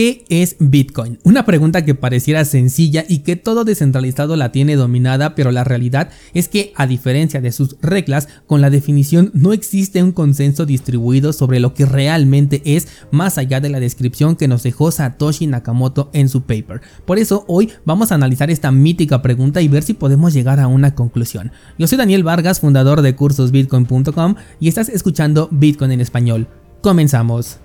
¿Qué es Bitcoin? Una pregunta que pareciera sencilla y que todo descentralizado la tiene dominada, pero la realidad es que a diferencia de sus reglas, con la definición no existe un consenso distribuido sobre lo que realmente es más allá de la descripción que nos dejó Satoshi Nakamoto en su paper. Por eso hoy vamos a analizar esta mítica pregunta y ver si podemos llegar a una conclusión. Yo soy Daniel Vargas, fundador de cursosbitcoin.com y estás escuchando Bitcoin en español. Comenzamos.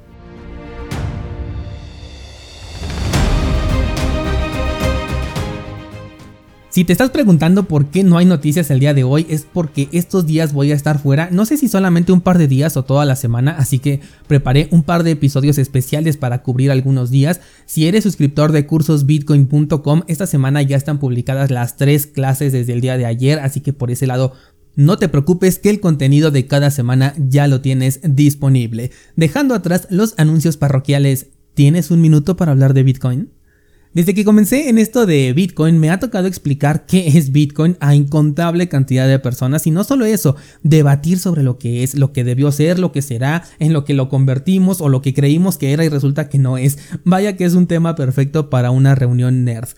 Si te estás preguntando por qué no hay noticias el día de hoy es porque estos días voy a estar fuera, no sé si solamente un par de días o toda la semana, así que preparé un par de episodios especiales para cubrir algunos días. Si eres suscriptor de cursosbitcoin.com, esta semana ya están publicadas las tres clases desde el día de ayer, así que por ese lado no te preocupes que el contenido de cada semana ya lo tienes disponible. Dejando atrás los anuncios parroquiales, ¿tienes un minuto para hablar de Bitcoin? Desde que comencé en esto de Bitcoin me ha tocado explicar qué es Bitcoin a incontable cantidad de personas y no solo eso, debatir sobre lo que es, lo que debió ser, lo que será, en lo que lo convertimos o lo que creímos que era y resulta que no es. Vaya que es un tema perfecto para una reunión nerd.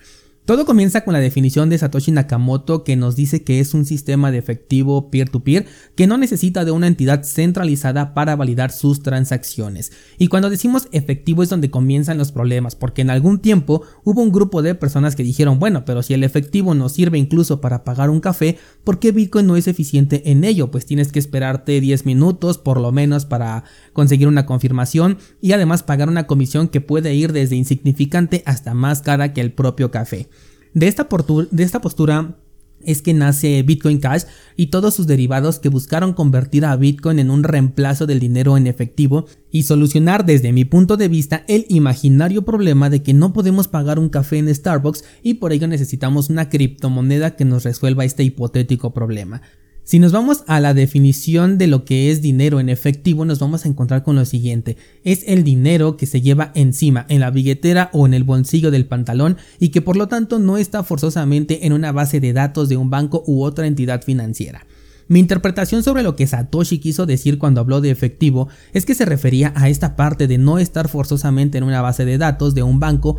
Todo comienza con la definición de Satoshi Nakamoto que nos dice que es un sistema de efectivo peer-to-peer que no necesita de una entidad centralizada para validar sus transacciones. Y cuando decimos efectivo es donde comienzan los problemas, porque en algún tiempo hubo un grupo de personas que dijeron, bueno, pero si el efectivo nos sirve incluso para pagar un café, ¿por qué Bitcoin no es eficiente en ello? Pues tienes que esperarte 10 minutos por lo menos para conseguir una confirmación y además pagar una comisión que puede ir desde insignificante hasta más cara que el propio café. De esta, postura es que nace Bitcoin Cash y todos sus derivados que buscaron convertir a Bitcoin en un reemplazo del dinero en efectivo y solucionar desde mi punto de vista el imaginario problema de que no podemos pagar un café en Starbucks y por ello necesitamos una criptomoneda que nos resuelva este hipotético problema. Si nos vamos a la definición de lo que es dinero en efectivo, nos vamos a encontrar con lo siguiente. Es el dinero que se lleva encima, en la billetera o en el bolsillo del pantalón y que por lo tanto no está forzosamente en una base de datos de un banco u otra entidad financiera. Mi interpretación sobre lo que Satoshi quiso decir cuando habló de efectivo es que se refería a esta parte de no estar forzosamente en una base de datos de un banco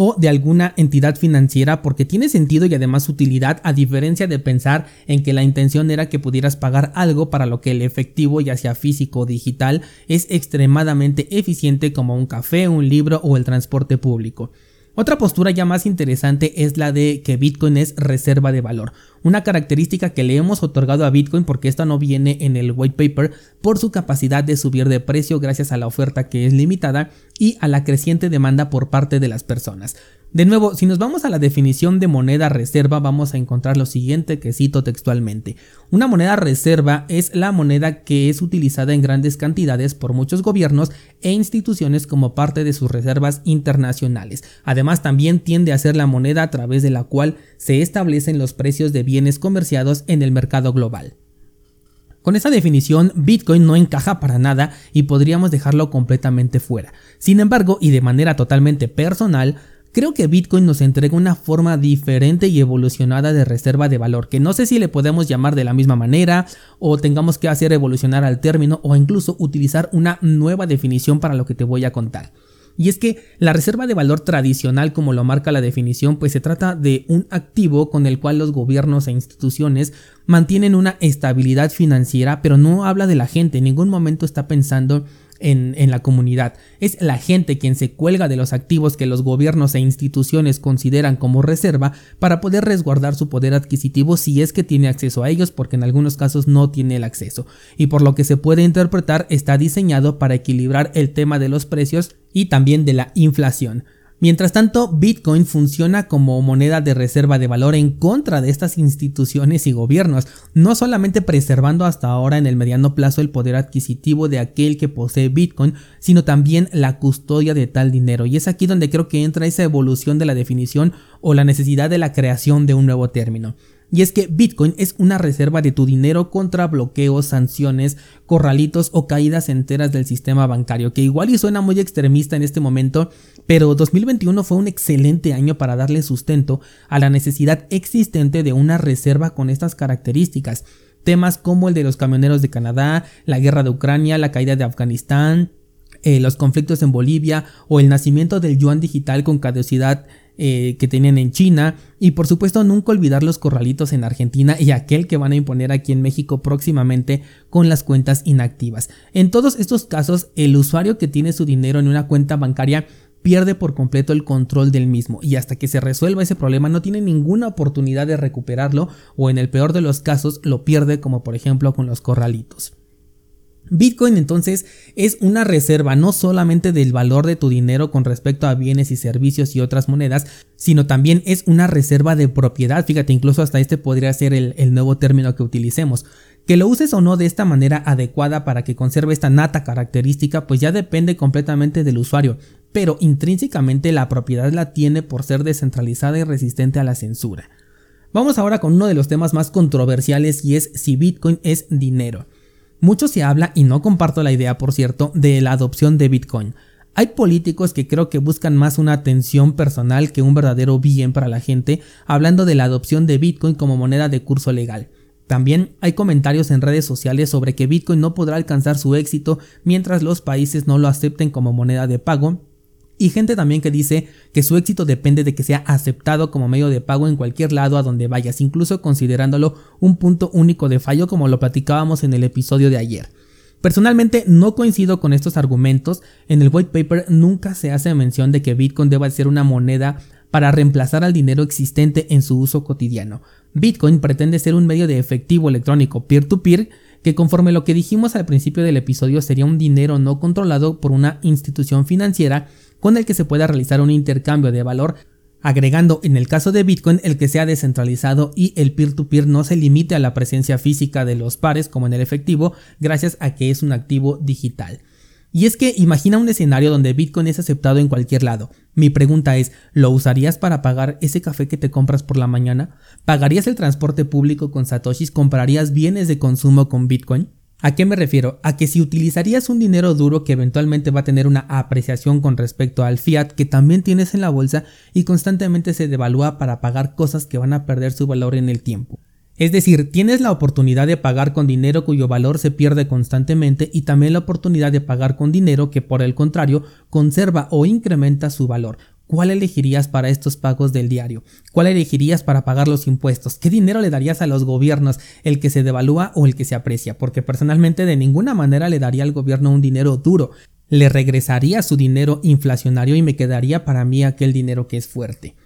o de alguna entidad financiera porque tiene sentido y además utilidad a diferencia de pensar en que la intención era que pudieras pagar algo para lo que el efectivo ya sea físico o digital es extremadamente eficiente como un café, un libro o el transporte público. Otra postura ya más interesante es la de que Bitcoin es reserva de valor, una característica que le hemos otorgado a Bitcoin porque esta no viene en el white paper por su capacidad de subir de precio gracias a la oferta que es limitada y a la creciente demanda por parte de las personas. De nuevo, si nos vamos a la definición de moneda reserva, vamos a encontrar lo siguiente que cito textualmente. Una moneda reserva es la moneda que es utilizada en grandes cantidades por muchos gobiernos e instituciones como parte de sus reservas internacionales. Además, también tiende a ser la moneda a través de la cual se establecen los precios de bienes comerciados en el mercado global. Con esa definición, Bitcoin no encaja para nada y podríamos dejarlo completamente fuera. Sin embargo, y de manera totalmente personal, Creo que Bitcoin nos entrega una forma diferente y evolucionada de reserva de valor, que no sé si le podemos llamar de la misma manera o tengamos que hacer evolucionar al término o incluso utilizar una nueva definición para lo que te voy a contar. Y es que la reserva de valor tradicional, como lo marca la definición, pues se trata de un activo con el cual los gobiernos e instituciones mantienen una estabilidad financiera, pero no habla de la gente, en ningún momento está pensando en, la comunidad. Es la gente quien se cuelga de los activos que los gobiernos e instituciones consideran como reserva para poder resguardar su poder adquisitivo si es que tiene acceso a ellos, porque en algunos casos no tiene el acceso. Y por lo que se puede interpretar está diseñado para equilibrar el tema de los precios y también de la inflación. Mientras tanto, Bitcoin funciona como moneda de reserva de valor en contra de estas instituciones y gobiernos, no solamente preservando hasta ahora en el mediano plazo el poder adquisitivo de aquel que posee Bitcoin, sino también la custodia de tal dinero. Y es aquí donde creo que entra esa evolución de la definición o la necesidad de la creación de un nuevo término. Y es que Bitcoin es una reserva de tu dinero contra bloqueos, sanciones, corralitos o caídas enteras del sistema bancario, que igual y suena muy extremista en este momento, pero 2021 fue un excelente año para darle sustento a la necesidad existente de una reserva con estas características. Temas como el de los camioneros de Canadá, la guerra de Ucrania, la caída de Afganistán, eh, los conflictos en Bolivia o el nacimiento del yuan digital con caducidad eh, que tenían en China y por supuesto nunca olvidar los corralitos en Argentina y aquel que van a imponer aquí en México próximamente con las cuentas inactivas. En todos estos casos el usuario que tiene su dinero en una cuenta bancaria pierde por completo el control del mismo y hasta que se resuelva ese problema no tiene ninguna oportunidad de recuperarlo o en el peor de los casos lo pierde como por ejemplo con los corralitos. Bitcoin entonces es una reserva no solamente del valor de tu dinero con respecto a bienes y servicios y otras monedas, sino también es una reserva de propiedad. Fíjate, incluso hasta este podría ser el, nuevo término que utilicemos. Que lo uses o no de esta manera adecuada para que conserve esta nata característica, pues ya depende completamente del usuario, pero intrínsecamente la propiedad la tiene por ser descentralizada y resistente a la censura. Vamos ahora con uno de los temas más controversiales y es si Bitcoin es dinero. Mucho se habla, y no comparto la idea por cierto, de la adopción de Bitcoin. Hay políticos que creo que buscan más una atención personal que un verdadero bien para la gente, hablando de la adopción de Bitcoin como moneda de curso legal. También hay comentarios en redes sociales sobre que Bitcoin no podrá alcanzar su éxito mientras los países no lo acepten como moneda de pago y gente también que dice que su éxito depende de que sea aceptado como medio de pago en cualquier lado a donde vayas, incluso considerándolo un punto único de fallo como lo platicábamos en el episodio de ayer. Personalmente no coincido con estos argumentos, en el white paper nunca se hace mención de que Bitcoin deba ser una moneda para reemplazar al dinero existente en su uso cotidiano. Bitcoin pretende ser un medio de efectivo electrónico peer-to-peer que conforme lo que dijimos al principio del episodio sería un dinero no controlado por una institución financiera con el que se pueda realizar un intercambio de valor, agregando en el caso de Bitcoin el que sea descentralizado y el peer-to-peer no se limite a la presencia física de los pares como en el efectivo, gracias a que es un activo digital. Y es que imagina un escenario donde Bitcoin es aceptado en cualquier lado. Mi pregunta es, ¿lo usarías para pagar ese café que te compras por la mañana? ¿Pagarías el transporte público con satoshis? ¿Comprarías bienes de consumo con Bitcoin? ¿A qué me refiero? A que si utilizarías un dinero duro que eventualmente va a tener una apreciación con respecto al fiat que también tienes en la bolsa y constantemente se devalúa para pagar cosas que van a perder su valor en el tiempo. Es decir, tienes la oportunidad de pagar con dinero cuyo valor se pierde constantemente y también la oportunidad de pagar con dinero que por el contrario conserva o incrementa su valor. ¿Cuál elegirías para estos pagos del diario? ¿Cuál elegirías para pagar los impuestos? ¿Qué dinero le darías a los gobiernos? ¿El que se devalúa o el que se aprecia? Porque personalmente de ninguna manera le daría al gobierno un dinero duro. Le regresaría su dinero inflacionario y me quedaría para mí aquel dinero que es fuerte.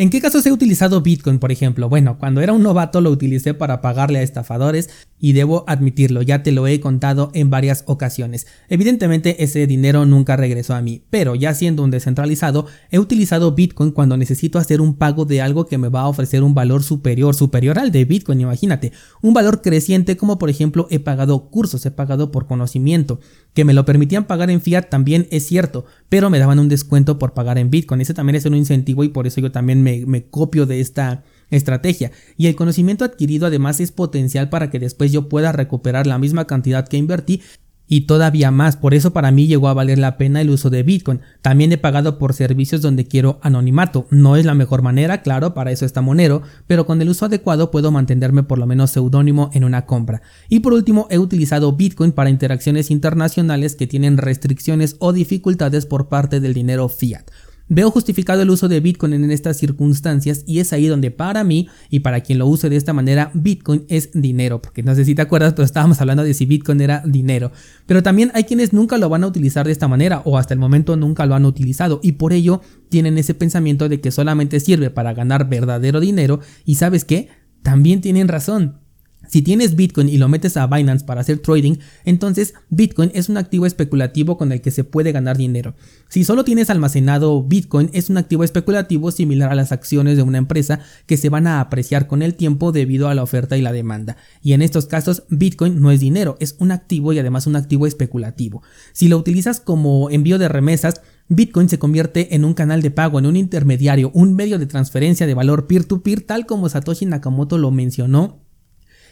¿En qué casos he utilizado Bitcoin, por ejemplo? Bueno, cuando era un novato lo utilicé para pagarle a estafadores y debo admitirlo, ya te lo he contado en varias ocasiones. Evidentemente ese dinero nunca regresó a mí, pero ya siendo un descentralizado, he utilizado Bitcoin cuando necesito hacer un pago de algo que me va a ofrecer un valor superior, superior al de Bitcoin, imagínate, un valor creciente como por ejemplo he pagado cursos, he pagado por conocimiento, que me lo permitían pagar en fiat también es cierto, pero me daban un descuento por pagar en Bitcoin, ese también es un incentivo y por eso yo también me, me copio de esta estrategia y el conocimiento adquirido además es potencial para que después yo pueda recuperar la misma cantidad que invertí y todavía más. Por eso para mí llegó a valer la pena el uso de Bitcoin. También he pagado por servicios donde quiero anonimato. No es la mejor manera, claro, para eso está Monero, pero con el uso adecuado puedo mantenerme por lo menos seudónimo en una compra. Y por último, he utilizado Bitcoin para interacciones internacionales que tienen restricciones o dificultades por parte del dinero fiat. Veo justificado el uso de Bitcoin en estas circunstancias y es ahí donde para mí y para quien lo use de esta manera Bitcoin es dinero, porque no sé si te acuerdas, pero estábamos hablando de si Bitcoin era dinero. Pero también hay quienes nunca lo van a utilizar de esta manera o hasta el momento nunca lo han utilizado y por ello tienen ese pensamiento de que solamente sirve para ganar verdadero dinero y sabes qué, también tienen razón. Si tienes Bitcoin y lo metes a Binance para hacer trading, entonces Bitcoin es un activo especulativo con el que se puede ganar dinero. Si solo tienes almacenado Bitcoin, es un activo especulativo similar a las acciones de una empresa que se van a apreciar con el tiempo debido a la oferta y la demanda. Y en estos casos, Bitcoin no es dinero, es un activo y además un activo especulativo. Si lo utilizas como envío de remesas, Bitcoin se convierte en un canal de pago, en un intermediario, un medio de transferencia de valor peer-to-peer, -peer, tal como Satoshi Nakamoto lo mencionó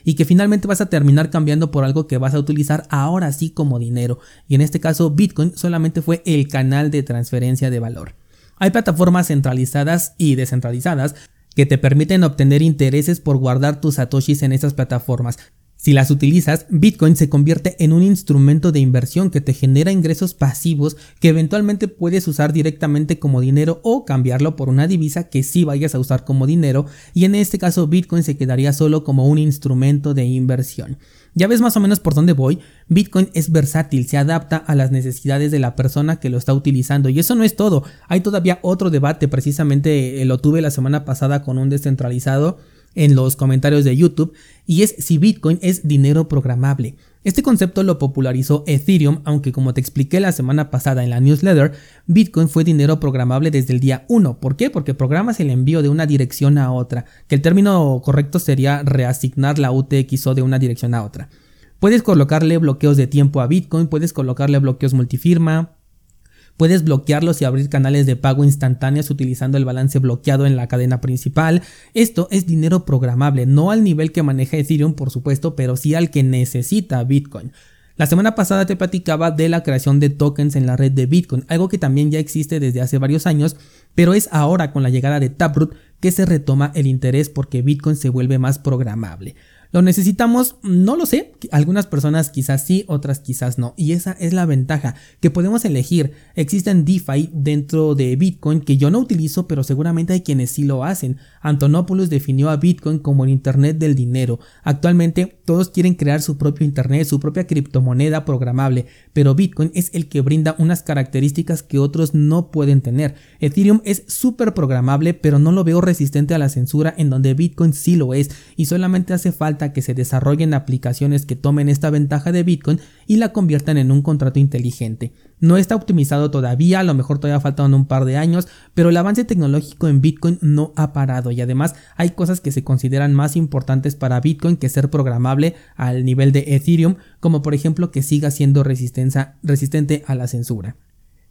y que finalmente vas a terminar cambiando por algo que vas a utilizar ahora sí como dinero. Y en este caso Bitcoin solamente fue el canal de transferencia de valor. Hay plataformas centralizadas y descentralizadas que te permiten obtener intereses por guardar tus satoshis en estas plataformas. Si las utilizas, Bitcoin se convierte en un instrumento de inversión que te genera ingresos pasivos que eventualmente puedes usar directamente como dinero o cambiarlo por una divisa que sí vayas a usar como dinero y en este caso Bitcoin se quedaría solo como un instrumento de inversión. Ya ves más o menos por dónde voy. Bitcoin es versátil, se adapta a las necesidades de la persona que lo está utilizando. Y eso no es todo. Hay todavía otro debate, precisamente eh, lo tuve la semana pasada con un descentralizado en los comentarios de YouTube, y es si Bitcoin es dinero programable. Este concepto lo popularizó Ethereum, aunque como te expliqué la semana pasada en la newsletter, Bitcoin fue dinero programable desde el día 1. ¿Por qué? Porque programas el envío de una dirección a otra, que el término correcto sería reasignar la UTXO de una dirección a otra. Puedes colocarle bloqueos de tiempo a Bitcoin, puedes colocarle bloqueos multifirma, Puedes bloquearlos y abrir canales de pago instantáneos utilizando el balance bloqueado en la cadena principal. Esto es dinero programable, no al nivel que maneja Ethereum, por supuesto, pero sí al que necesita Bitcoin. La semana pasada te platicaba de la creación de tokens en la red de Bitcoin, algo que también ya existe desde hace varios años, pero es ahora con la llegada de Taproot que se retoma el interés porque Bitcoin se vuelve más programable. ¿Lo necesitamos? No lo sé. Algunas personas quizás sí, otras quizás no. Y esa es la ventaja, que podemos elegir. Existen DeFi dentro de Bitcoin que yo no utilizo, pero seguramente hay quienes sí lo hacen. Antonopoulos definió a Bitcoin como el Internet del dinero. Actualmente todos quieren crear su propio Internet, su propia criptomoneda programable, pero Bitcoin es el que brinda unas características que otros no pueden tener. Ethereum es súper programable, pero no lo veo resistente a la censura en donde Bitcoin sí lo es y solamente hace falta que se desarrollen aplicaciones que tomen esta ventaja de Bitcoin y la conviertan en un contrato inteligente. No está optimizado todavía, a lo mejor todavía faltan un par de años, pero el avance tecnológico en Bitcoin no ha parado y además hay cosas que se consideran más importantes para Bitcoin que ser programable al nivel de Ethereum, como por ejemplo que siga siendo resistente a la censura.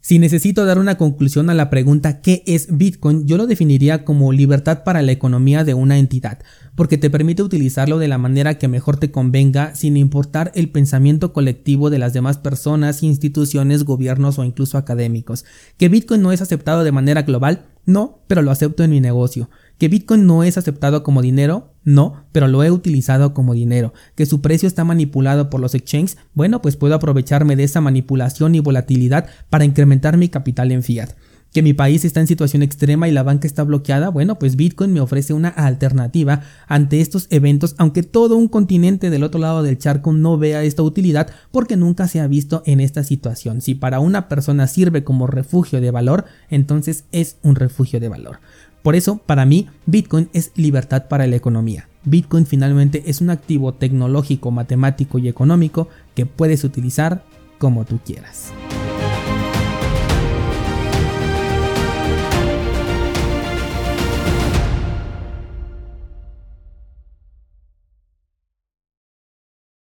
Si necesito dar una conclusión a la pregunta ¿qué es Bitcoin? Yo lo definiría como libertad para la economía de una entidad, porque te permite utilizarlo de la manera que mejor te convenga sin importar el pensamiento colectivo de las demás personas, instituciones, gobiernos o incluso académicos. ¿Que Bitcoin no es aceptado de manera global? No, pero lo acepto en mi negocio. ¿Que Bitcoin no es aceptado como dinero? No, pero lo he utilizado como dinero. ¿Que su precio está manipulado por los exchanges? Bueno, pues puedo aprovecharme de esa manipulación y volatilidad para incrementar mi capital en fiat. ¿Que mi país está en situación extrema y la banca está bloqueada? Bueno, pues Bitcoin me ofrece una alternativa ante estos eventos, aunque todo un continente del otro lado del charco no vea esta utilidad porque nunca se ha visto en esta situación. Si para una persona sirve como refugio de valor, entonces es un refugio de valor. Por eso, para mí, Bitcoin es libertad para la economía. Bitcoin finalmente es un activo tecnológico, matemático y económico que puedes utilizar como tú quieras.